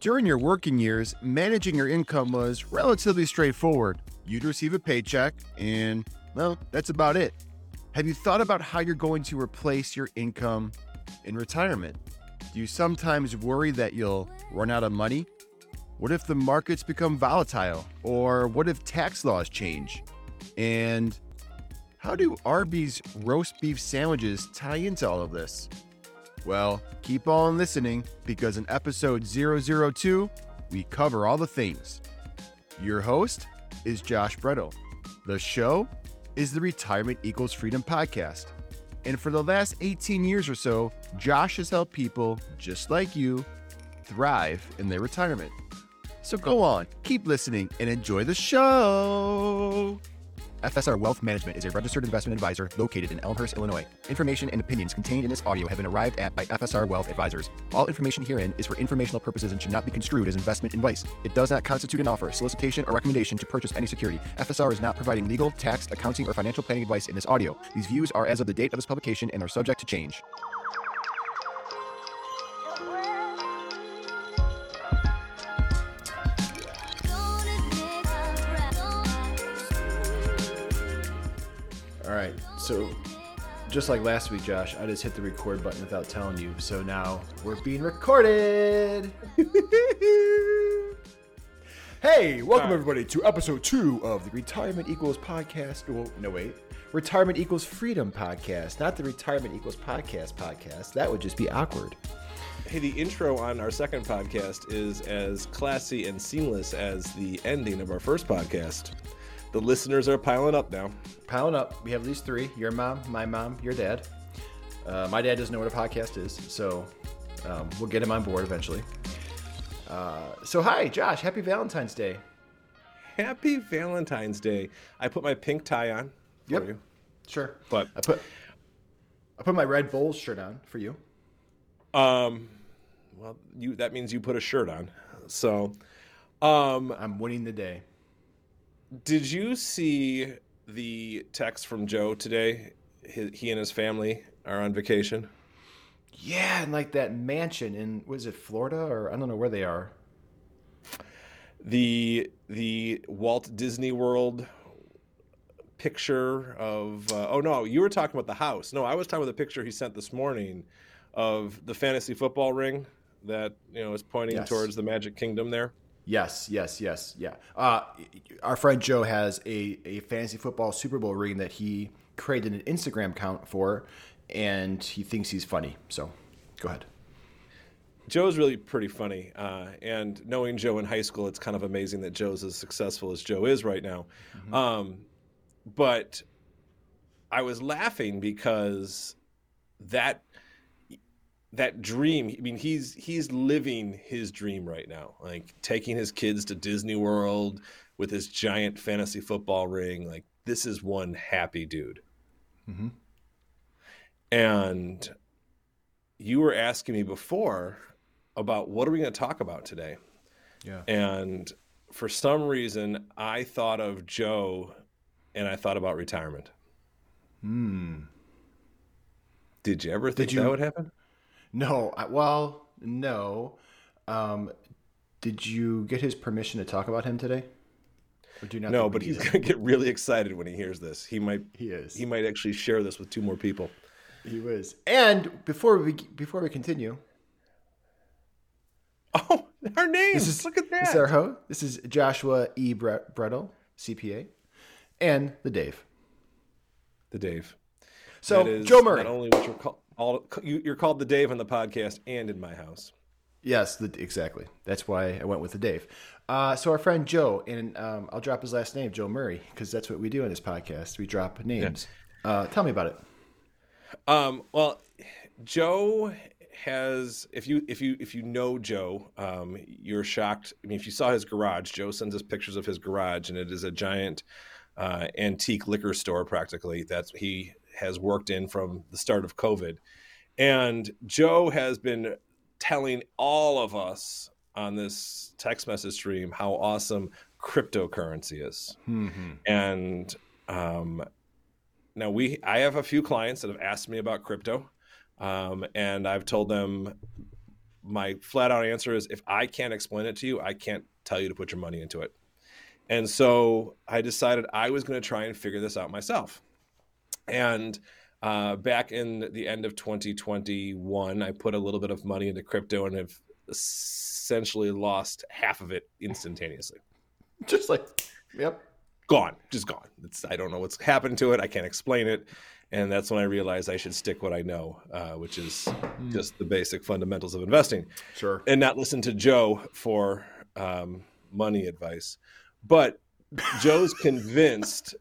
During your working years, managing your income was relatively straightforward. You'd receive a paycheck, and, well, that's about it. Have you thought about how you're going to replace your income in retirement? Do you sometimes worry that you'll run out of money? What if the markets become volatile? Or what if tax laws change? And how do Arby's roast beef sandwiches tie into all of this? Well, keep on listening because in episode 002, we cover all the things. Your host is Josh Brettel. The show is the Retirement Equals Freedom podcast. And for the last 18 years or so, Josh has helped people just like you thrive in their retirement. So go on, keep listening, and enjoy the show. FSR Wealth Management is a registered investment advisor located in Elmhurst, Illinois. Information and opinions contained in this audio have been arrived at by FSR Wealth Advisors. All information herein is for informational purposes and should not be construed as investment advice. It does not constitute an offer, solicitation, or recommendation to purchase any security. FSR is not providing legal, tax, accounting, or financial planning advice in this audio. These views are as of the date of this publication and are subject to change. All right, so just like last week, Josh, I just hit the record button without telling you. So now we're being recorded. hey, welcome everybody to episode two of the Retirement Equals Podcast. Oh, no, wait. Retirement Equals Freedom Podcast, not the Retirement Equals Podcast podcast. That would just be awkward. Hey, the intro on our second podcast is as classy and seamless as the ending of our first podcast. The listeners are piling up now. Piling up. We have at least three your mom, my mom, your dad. Uh, my dad doesn't know what a podcast is, so um, we'll get him on board eventually. Uh, so, hi, Josh. Happy Valentine's Day. Happy Valentine's Day. I put my pink tie on for Yep. you. Sure. But I put I put my Red Bulls shirt on for you. um well, you that means you put a shirt on. So, um I'm winning the day. Did you see the text from Joe today? He, he and his family are on vacation. Yeah, and like that mansion in was it Florida or I don't know where they are. the the Walt Disney World picture of uh, oh no you were talking about the house no I was talking about the picture he sent this morning of the fantasy football ring that you know is pointing Yes. towards the Magic Kingdom there Yes, yes, yes, yeah. Uh, our friend Joe has a, a fantasy football Super Bowl ring that he created an Instagram account for, and he thinks he's funny. So, go ahead. Joe's really pretty funny uh, and knowing Joe in high school it's kind of amazing that Joe's as successful as Joe is right now um, but I was laughing because that that dream i mean he's he's living his dream right now like taking his kids to disney world with his giant fantasy football ring like this is one happy dude Mhm. and you were asking me before about what are we going to talk about today Yeah. and for some reason i thought of joe and i thought about retirement Hmm. did you ever think you- that would happen No. I, well, no. Um, did you get his permission to talk about him today? Or do you not? no but he's going to get really excited when he hears this he might He is. he might actually share this with two more people He was. And before we before we continue, oh our names This is look at that This is our host. This is Joshua E. Bre- Brettel, CPA, and the Dave. the dave So Joe Murray. not only what you're called all, you- you're called the dave on the podcast and in my house Yes, the, exactly. That's why I went with the Dave. Uh, so our friend Joe, and um, I'll drop his last name, Joe Murray, because that's what we do in this podcast. We drop names. Uh, tell me about it. Um, well, Joe has if you if you if you know Joe, um, you're shocked. I mean, if you saw his garage, Joe sends us pictures of his garage, and it is a giant uh, antique liquor store. Practically, that's he has worked in from the start of COVID, and Joe has been telling all of us on this text message stream how awesome cryptocurrency is Mm-hmm. and um, now we i have a few clients that have asked me about crypto um, and i've told them my flat out answer is if I can't explain it to you, I can't tell you to put your money into it. And so I decided I was going to try and figure this out myself. And uh, back in the end of 2021, I put a little bit of money into crypto and have essentially lost half of it instantaneously. Just like, yep, gone, just gone. It's, I don't know what's happened to it. I can't explain it. And that's when I realized I should stick what I know, uh, which is mm. just the basic fundamentals of investing. Sure. And not listen to Joe for um, money advice. But Joe's convinced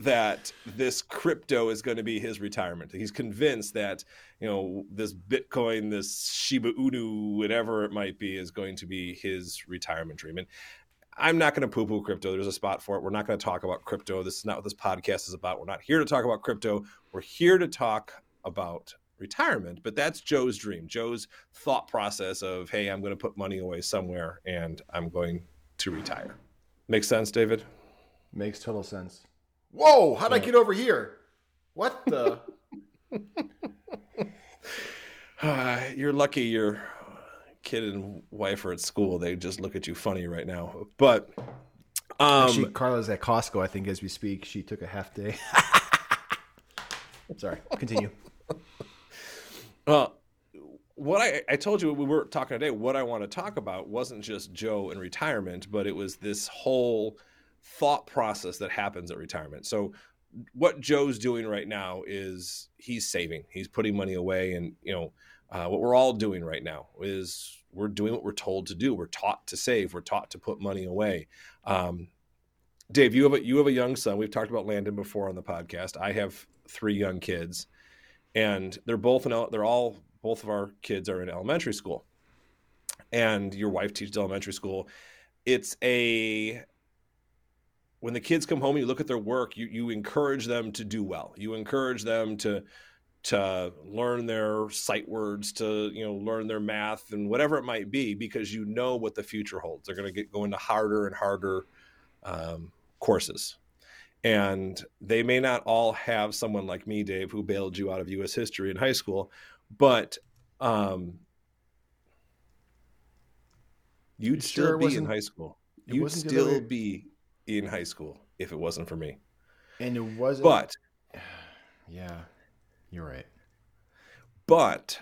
that this crypto is going to be his retirement. He's convinced that you know this Bitcoin, this Shiba Inu, whatever it might be, is going to be his retirement dream. And I'm not going to poo poo crypto. There's a spot for it. We're not going to talk about crypto. This is not what this podcast is about. We're not here to talk about crypto. We're here to talk about retirement. But that's Joe's dream, Joe's thought process of, hey, I'm going to put money away somewhere and I'm going to retire. Makes sense, David? Makes total sense. Whoa, how'd yeah. I get over here? What the? uh, you're lucky you're kid and wife are at school, they just look at you funny right now. But um, Actually, Carla's at Costco, I think, as we speak. She took a half day. Sorry, continue. Well, what I, I told you we were talking today, what I want to talk about wasn't just Joe and retirement, but it was this whole thought process that happens at retirement. So what Joe's doing right now is he's saving, he's putting money away, and you know uh, what we're all doing right now is we're doing what we're told to do. We're taught to save. We're taught to put money away. Um, Dave, you have a you have a young son. We've talked about Landon before on the podcast. I have three young kids, and they're both in. They're all both of our kids are in elementary school, and your wife teaches elementary school. It's a when the kids come home, and you look at their work. You you encourage them to do well. You encourage them to to learn their sight words to you know learn their math and whatever it might be because you know what the future holds they're going to get go into harder and harder um, courses and they may not all have someone like me dave who bailed you out of us history in high school but um, you'd still be in high school you'd still be in high school if it wasn't for me. And it wasn't but yeah you're right. But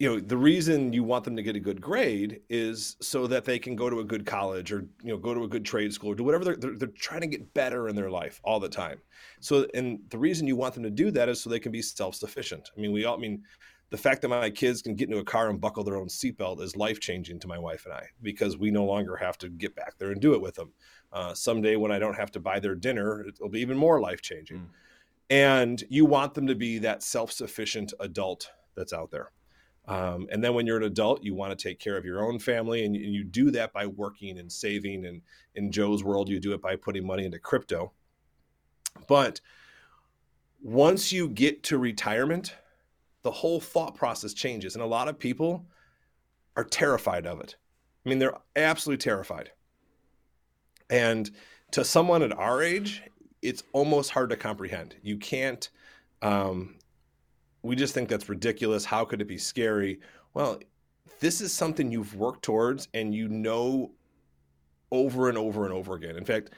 you know the reason you want them to get a good grade is so that they can go to a good college or you know go to a good trade school or do whatever they're, they're, they're, trying to get better in their life all the time. So and the reason you want them to do that is so they can be self-sufficient. I mean we all I mean the fact that my kids can get into a car and buckle their own seatbelt is life changing to my wife and i because we no longer have to get back there and do it with them. Uh, someday when i don't have to buy their dinner it'll be even more life changing mm. And you want them to be that self-sufficient adult that's out there. Um, and then when you're an adult you want to take care of your own family and, and you do that by working and saving and in joe's world you do it by putting money into crypto. But once you get to retirement the whole thought process changes and a lot of people are terrified of it i mean they're absolutely terrified and to someone at our age it's almost hard to comprehend. You can't. Um, we just think that's ridiculous. How could it be scary? Well, this is something you've worked towards and you know over and over and over again. In fact,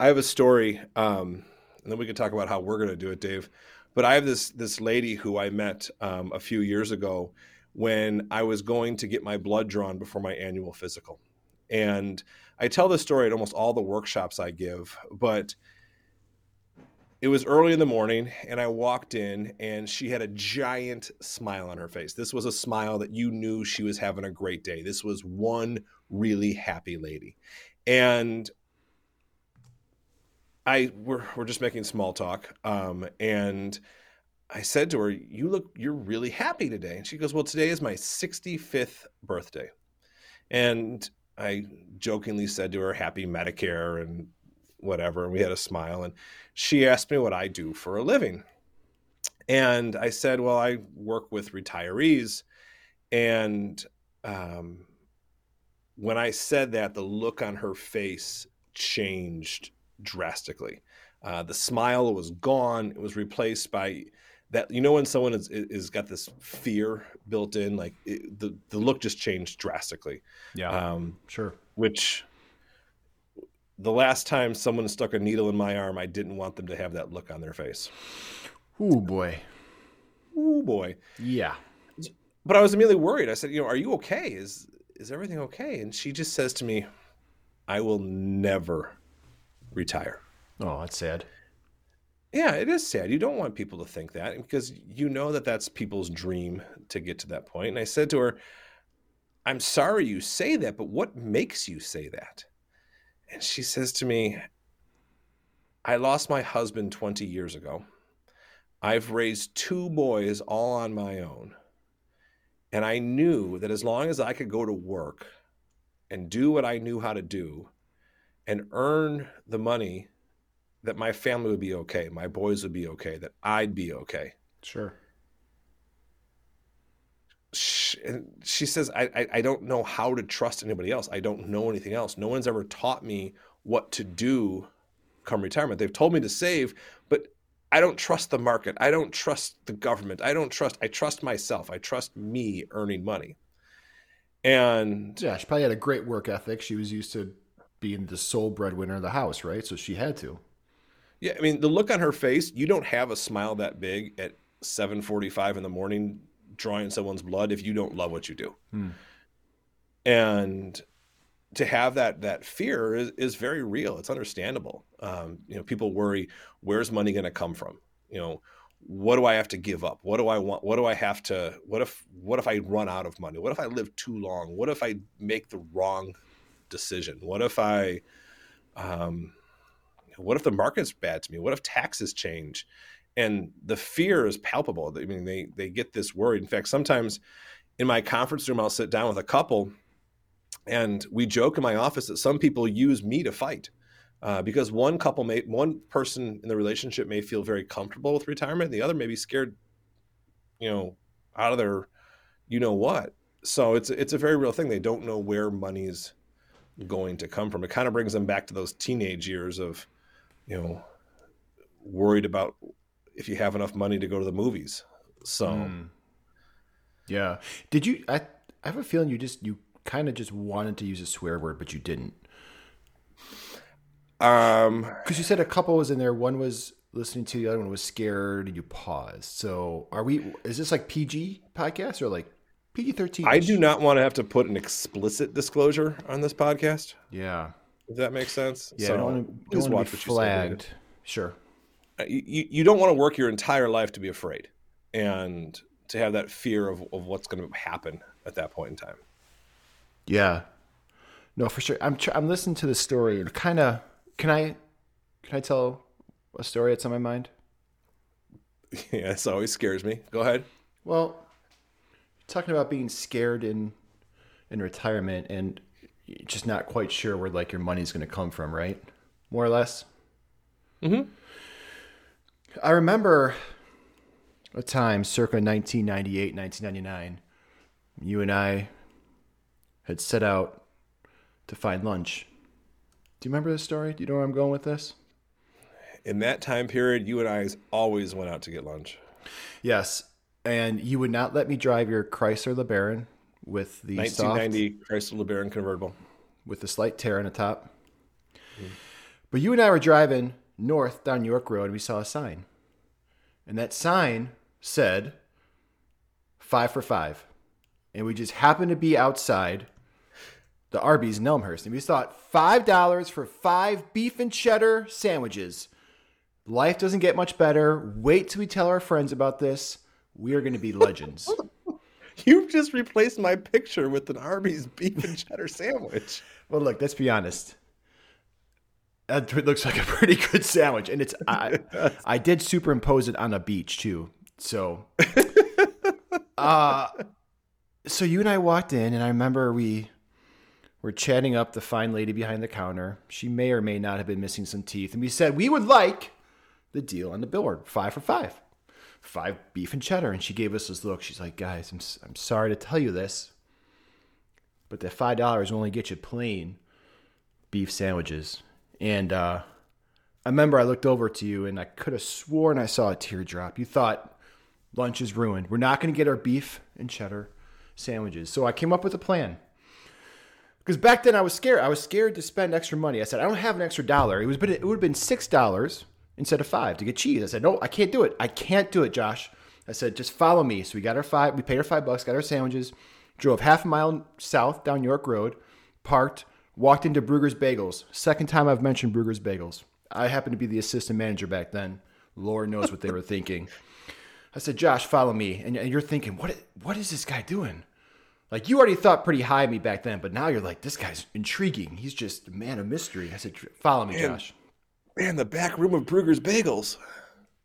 I have a story, um, and then we can talk about how we're going to do it, Dave. But I have this this lady who I met um, a few years ago when I was going to get my blood drawn before my annual physical, and I tell this story at almost all the workshops I give, but it was early in the morning and I walked in and she had a giant smile on her face. This was a smile that you knew she was having a great day. This was one really happy lady. And I we're we're just making small talk. Um, and I said to her, "You look you're really happy today." And she goes, "Well, today is my 65th birthday." And I jokingly said to her, "Happy Medicare," and whatever. And we had a smile. And she asked me what I do for a living. And I said, Well, I work with retirees. And um, when I said that, the look on her face changed drastically. Uh, the smile was gone. It was replaced by that you know when someone is is got this fear built in, like it, the the look just changed drastically. Yeah, Um, sure. which the last time someone stuck a needle in my arm, I didn't want them to have that look on their face. Oh boy. Oh boy. Yeah. But I was immediately worried. I said, you know, are you okay? Is is everything okay? And she just says to me, I will never retire. Oh, that's sad. Yeah, it is sad. You don't want people to think that because you know that that's people's dream to get to that point. And I said to her, I'm sorry you say that, but what makes you say that? And she says to me, I lost my husband 20 years ago. I've raised two boys all on my own. And I knew that as long as I could go to work and do what I knew how to do and earn the money that my family would be okay, my boys would be okay, that I'd be okay. Sure. She, and she says, I, I, I don't know how to trust anybody else. I don't know anything else. No one's ever taught me what to do come retirement. They've told me to save, but I don't trust the market. I don't trust the government. I don't trust, I trust myself. I trust me earning money. And Yeah, she probably had a great work ethic. She was used to being the sole breadwinner of the house, right? So she had to. Yeah, I mean, the look on her face, you don't have a smile that big at 7:45 in the morning drawing someone's blood if you don't love what you do. Hmm. And to have that that fear is, is very real. It's understandable. Um, you know, people worry, where's money going to come from? You know, what do I have to give up? What do I want? What do I have to? What if what if I run out of money? What if I live too long? What if I make the wrong decision? What if I um, what if the market's bad to me? What if taxes change? And the fear is palpable. I mean, they they get this worried. In fact, sometimes in my conference room, I'll sit down with a couple, and we joke in my office that some people use me to fight uh, because one couple may one person in the relationship may feel very comfortable with retirement, and the other may be scared, you know, out of their, you know what. So it's it's a very real thing. They don't know where money's going to come from. It kind of brings them back to those teenage years of, you know, worried about if you have enough money to go to the movies. So Mm. Yeah. Did you? I I have a feeling you just you kind of just wanted to use a swear word, but you didn't. um Because you said a couple was in there. One was listening to the other one was scared, and you paused. So are we? Is this like PG podcast or like PG thirteen? I do not want to have to put an explicit disclosure on this podcast. Yeah. If that makes sense. Yeah. so don't wanna, don't please watch be what you say. flagged. Sure. Uh, You, you you don't want to work your entire life to be afraid and to have that fear of, of what's going to happen at that point in time. Yeah. No, for sure. I'm tr- I'm listening to the story and kind of can I can I tell a story that's on my mind? yeah, this always scares me. Go ahead. Well, talking about being scared in in retirement and just not quite sure where like your money's going to come from, right? More or less. Mhm. I remember a time circa 1998, 1999. You and I had set out to find lunch. Do you remember this story? Do you know where I'm going with this? In that time period, you and I always went out to get lunch. Yes. And you would not let me drive your Chrysler LeBaron with the soft 1990 Chrysler LeBaron convertible. with the slight tear on the top. But you and I were driving north down York Road and we saw a sign. And that sign said five for five. And we just happened to be outside the Arby's in Elmhurst. And we thought $5 for five beef and cheddar sandwiches. Life doesn't get much better. Wait till we tell our friends about this. We are going to be legends. You've just replaced my picture with an Arby's beef and cheddar sandwich. Well, look, let's be honest. That looks like a pretty good sandwich, and it's I, I did superimpose it on a beach too. So, uh, so you and I walked in, and I remember we were chatting up the fine lady behind the counter. She may or may not have been missing some teeth, and we said we would like the deal on the billboard, five for five, five beef and cheddar. And she gave us this look. She's like, "Guys, I'm I'm sorry to tell you this, but that five dollars will only get you plain beef sandwiches." And uh, I remember I looked over to you, and I could have sworn I saw a teardrop. You thought Lunch is ruined. We're not going to get our beef and cheddar sandwiches. So I came up with a plan. Because back then I was scared. I was scared to spend extra money. I said, I don't have an extra dollar. It was, but it would have been six dollars instead of five to get cheese. I said, no, I can't do it. I can't do it, Josh. I said, just follow me. So we got our five, we paid our five bucks, got our sandwiches, drove half a mile south down York Road, parked, walked into Bruegger's Bagels. Second time I've mentioned Bruegger's Bagels. I happened to be the assistant manager back then. Lord knows what they were thinking. I said, Josh, follow me. And you're thinking, what, what is this guy doing? Like you already thought pretty high of me back then, but now you're like, this guy's intriguing. He's just a man of mystery. I said, follow me. Josh. Man, the back room of Bruegger's Bagels.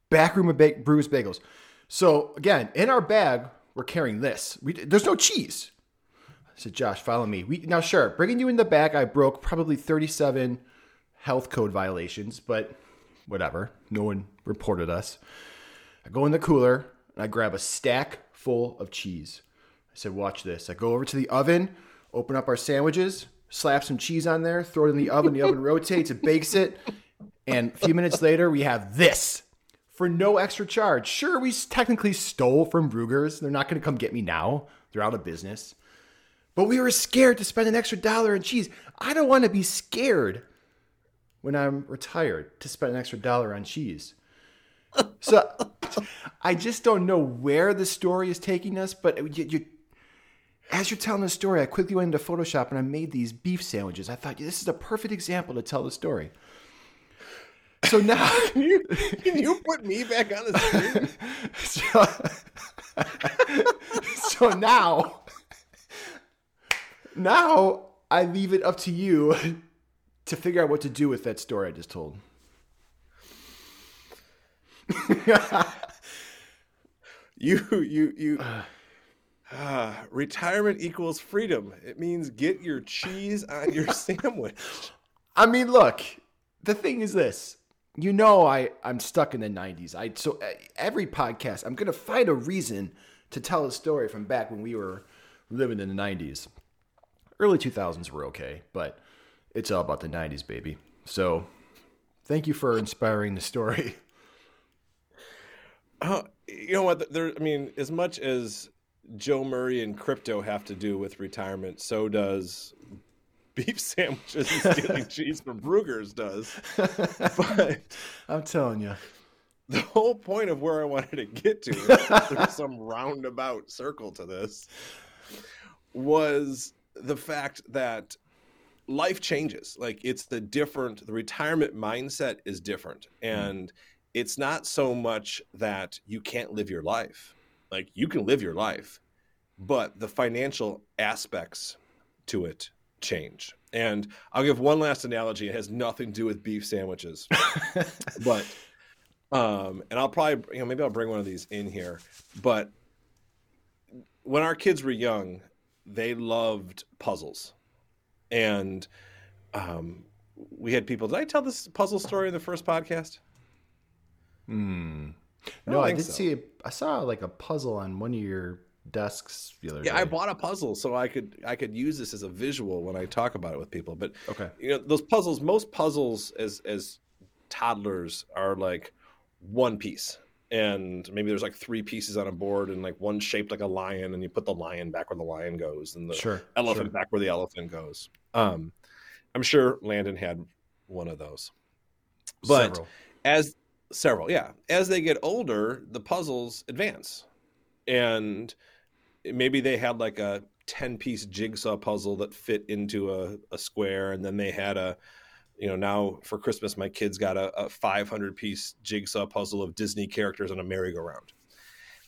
Back room of ba- Bagels. So again, in our bag, we're carrying this. We, there's no cheese. I said, Josh, follow me. We now sure bringing you in the back. I broke probably 37 health code violations, but whatever. No one reported us. I go in the cooler and I grab a stack full of cheese. I said, watch this. I go over to the oven, open up our sandwiches, slap some cheese on there, throw it in the oven. The oven rotates, it bakes it. And a few minutes later, we have this for no extra charge. Sure, we technically stole from Bruegger's. They're not going to come get me now. They're out of business. But we were scared to spend an extra dollar on cheese. I don't want to be scared when I'm retired to spend an extra dollar on cheese. So I just don't know where the story is taking us, but you, you, as you're telling the story, I quickly went into Photoshop and I made these beef sandwiches. I thought this is a perfect example to tell the story. So now, Can you, can you put me back on the screen? so, so now, now I leave it up to you to figure out what to do with that story I just told. You, you, you. Ah, retirement equals freedom. It means get your cheese on your sandwich. I mean, look, the thing is this. You know, I I'm stuck in the '90s. I so uh, every podcast, I'm gonna find a reason to tell a story from back when we were living in the '90s. Early 2000s were okay, but it's all about the '90s, baby. So, thank you for inspiring the story. Uh, you know what? There, I mean, as much as Joe Murray and crypto have to do with retirement, so does beef sandwiches and stealing cheese from Bruegger's does. But I'm telling you. the whole point of where I wanted to get to, there's some roundabout circle to this, was the fact that life changes. Like it's the different, the retirement mindset is different. Hmm. And it's not so much that you can't live your life. Like you can live your life, but the financial aspects to it change. And I'll give one last analogy. It has nothing to do with beef sandwiches, but um, and I'll probably you know maybe I'll bring one of these in here. But when our kids were young, they loved puzzles, and um, we had people. Did I tell this puzzle story in the first podcast? Hmm. No, don't I did so. see. A, I saw like a puzzle on one of your desks the other Yeah, day. I bought a puzzle so I could I could use this as a visual when I talk about it with people. But Okay. you know those puzzles, most puzzles as as toddlers are like one piece, and maybe there's like three pieces on a board, and like one shaped like a lion, and you put the lion back where the lion goes, and the Sure. elephant sure. back where the elephant goes. Um, I'm sure Landon had one of those. But Several. as several, yeah, as they get older, the puzzles advance, and maybe they had like a 10 piece jigsaw puzzle that fit into a, a square, and then they had a you know now for christmas my kids got a, a 500 piece jigsaw puzzle of disney characters on a merry-go-round.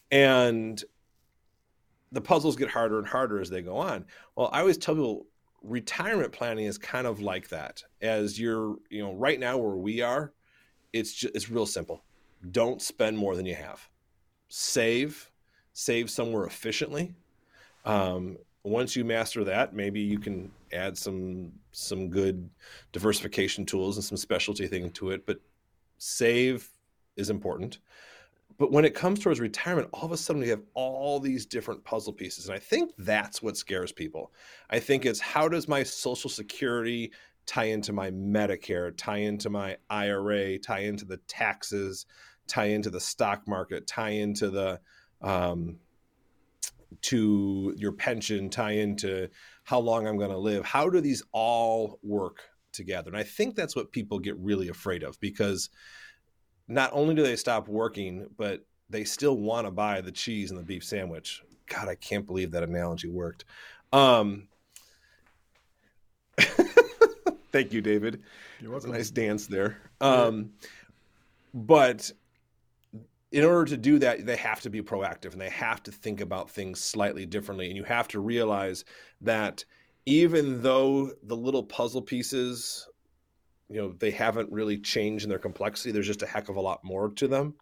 And the puzzles get harder and harder as they go on. Well i always tell people retirement planning is kind of like that. As you're you know right now where we are it's just it's real simple. Don't spend more than you have. Save save somewhere efficiently. Um, once you master that maybe you can add some some good diversification tools and some specialty thing to it but save is important. But when it comes towards retirement all of a sudden we have all these different puzzle pieces and i think that's what scares people. I think it's how does my social security tie into my medicare tie into my ira tie into the taxes tie into the stock market tie into the um, to your pension, tie into how long I'm going to live. How do these all work together? And I think that's what people get really afraid of because not only do they stop working, but they still want to buy the cheese and the beef sandwich. God, I can't believe that analogy worked. Um, thank you, David. You're a nice dance there. Um, but in order to do that, they have to be proactive and they have to think about things slightly differently. And you have to realize that even though the little puzzle pieces, you know, they haven't really changed in their complexity, there's just a heck of a lot more to them.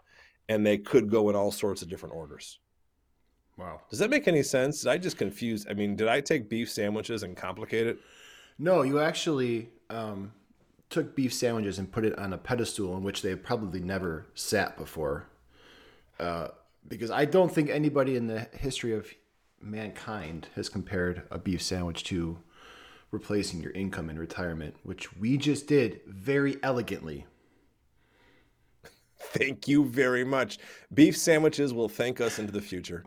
And they could go in all sorts of different orders. Wow. Does that make any sense? Did I just confuse? I mean, did I take beef sandwiches and complicate it? No, you actually um, took beef sandwiches and put it on a pedestal in which they probably never sat before. Uh, because I don't think anybody in the history of mankind has compared a beef sandwich to replacing your income in retirement, which we just did very elegantly. Thank you very much. Beef sandwiches will thank us into the future.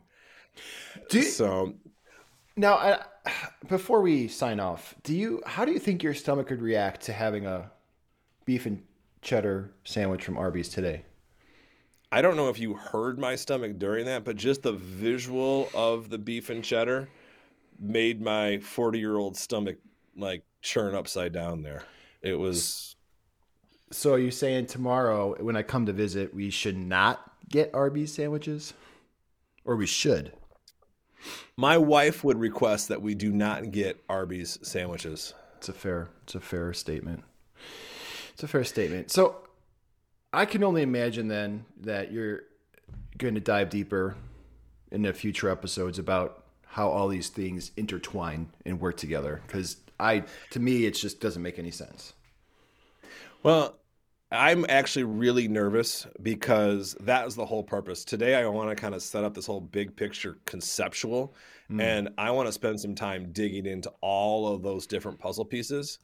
Do you, So, now, I, before we sign off, do you? How do you think your stomach would react to having a beef and cheddar sandwich from Arby's today? I don't know if you heard my stomach during that, but just the visual of the beef and cheddar made my 40 year old stomach like churn upside down there. It was, So, are you saying tomorrow when I come to visit, we should not get Arby's sandwiches, or we should? my wife would request that we do not get Arby's sandwiches. It's a fair. It's a fair statement. It's a fair statement. So, I can only imagine then that you're going to dive deeper in the future episodes about how all these things intertwine and work together. Because I, to me, it just doesn't make any sense. Well, I'm actually really nervous because that is the whole purpose. Today, I want to kind of set up this whole big picture conceptual, hmm. and I want to spend some time digging into all of those different puzzle pieces.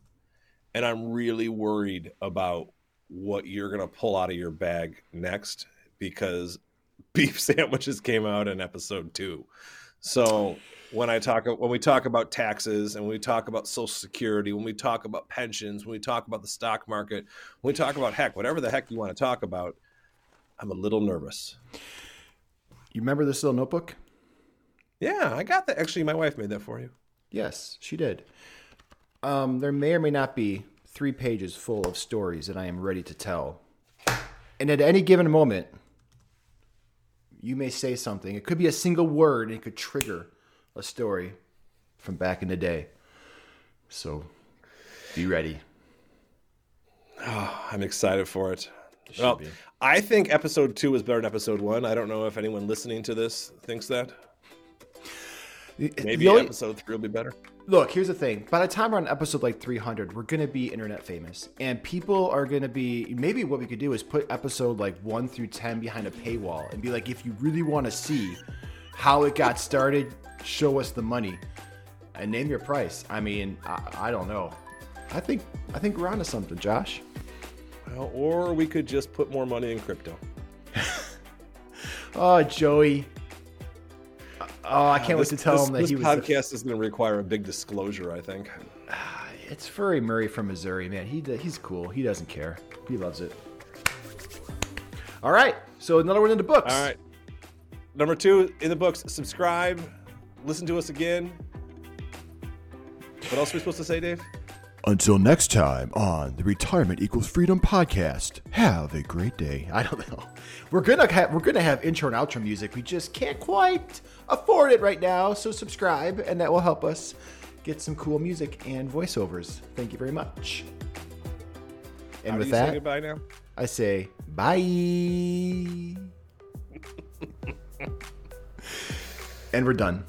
And I'm really worried about what you're going to pull out of your bag next because beef sandwiches came out in episode two. So when I talk when we talk about taxes and we talk about social security, when we talk about pensions, when we talk about the stock market, when we talk about heck, whatever the heck you want to talk about, I'm a little nervous. You remember this little notebook? Yeah, I got that. Actually, my wife made that for you. Yes, she did. Um, there may or may not be three pages full of stories that I am ready to tell. And at any given moment, you may say something. It could be a single word and it could trigger a story from back in the day. So be ready. Oh, I'm excited for it. Should Well, be. I think episode two is better than episode one. I don't know if anyone listening to this thinks that. Maybe only- episode three will be better. Look, here's the thing. By the time we're on episode like 300, we're going to be internet famous. And people are going to be. Maybe what we could do is put episode like 1 through 10 behind a paywall and be like, if you really want to see how it got started, show us the money and name your price. I mean, I, I don't know. I think I think we're onto something, Josh. Well, or we could just put more money in crypto. Oh, Joey. Oh, I ah, can't wait to tell this, him that this he was. the- podcast is going to require a big disclosure. I think. Ah, it's Furry Murray from Missouri, man. He he's cool. He doesn't care. He loves it. All right. So another one in the books. All right. Number two in the books. Subscribe. Listen to us again. What else are we supposed to say, Dave? Until next time on the Retirement Equals Freedom podcast. Have a great day. I don't know. We're gonna have we're gonna have intro and outro music. We just can't quite afford it right now. So subscribe, and that will help us get some cool music and voiceovers. Thank you very much. And How with that, goodbye now. I say bye. and we're done.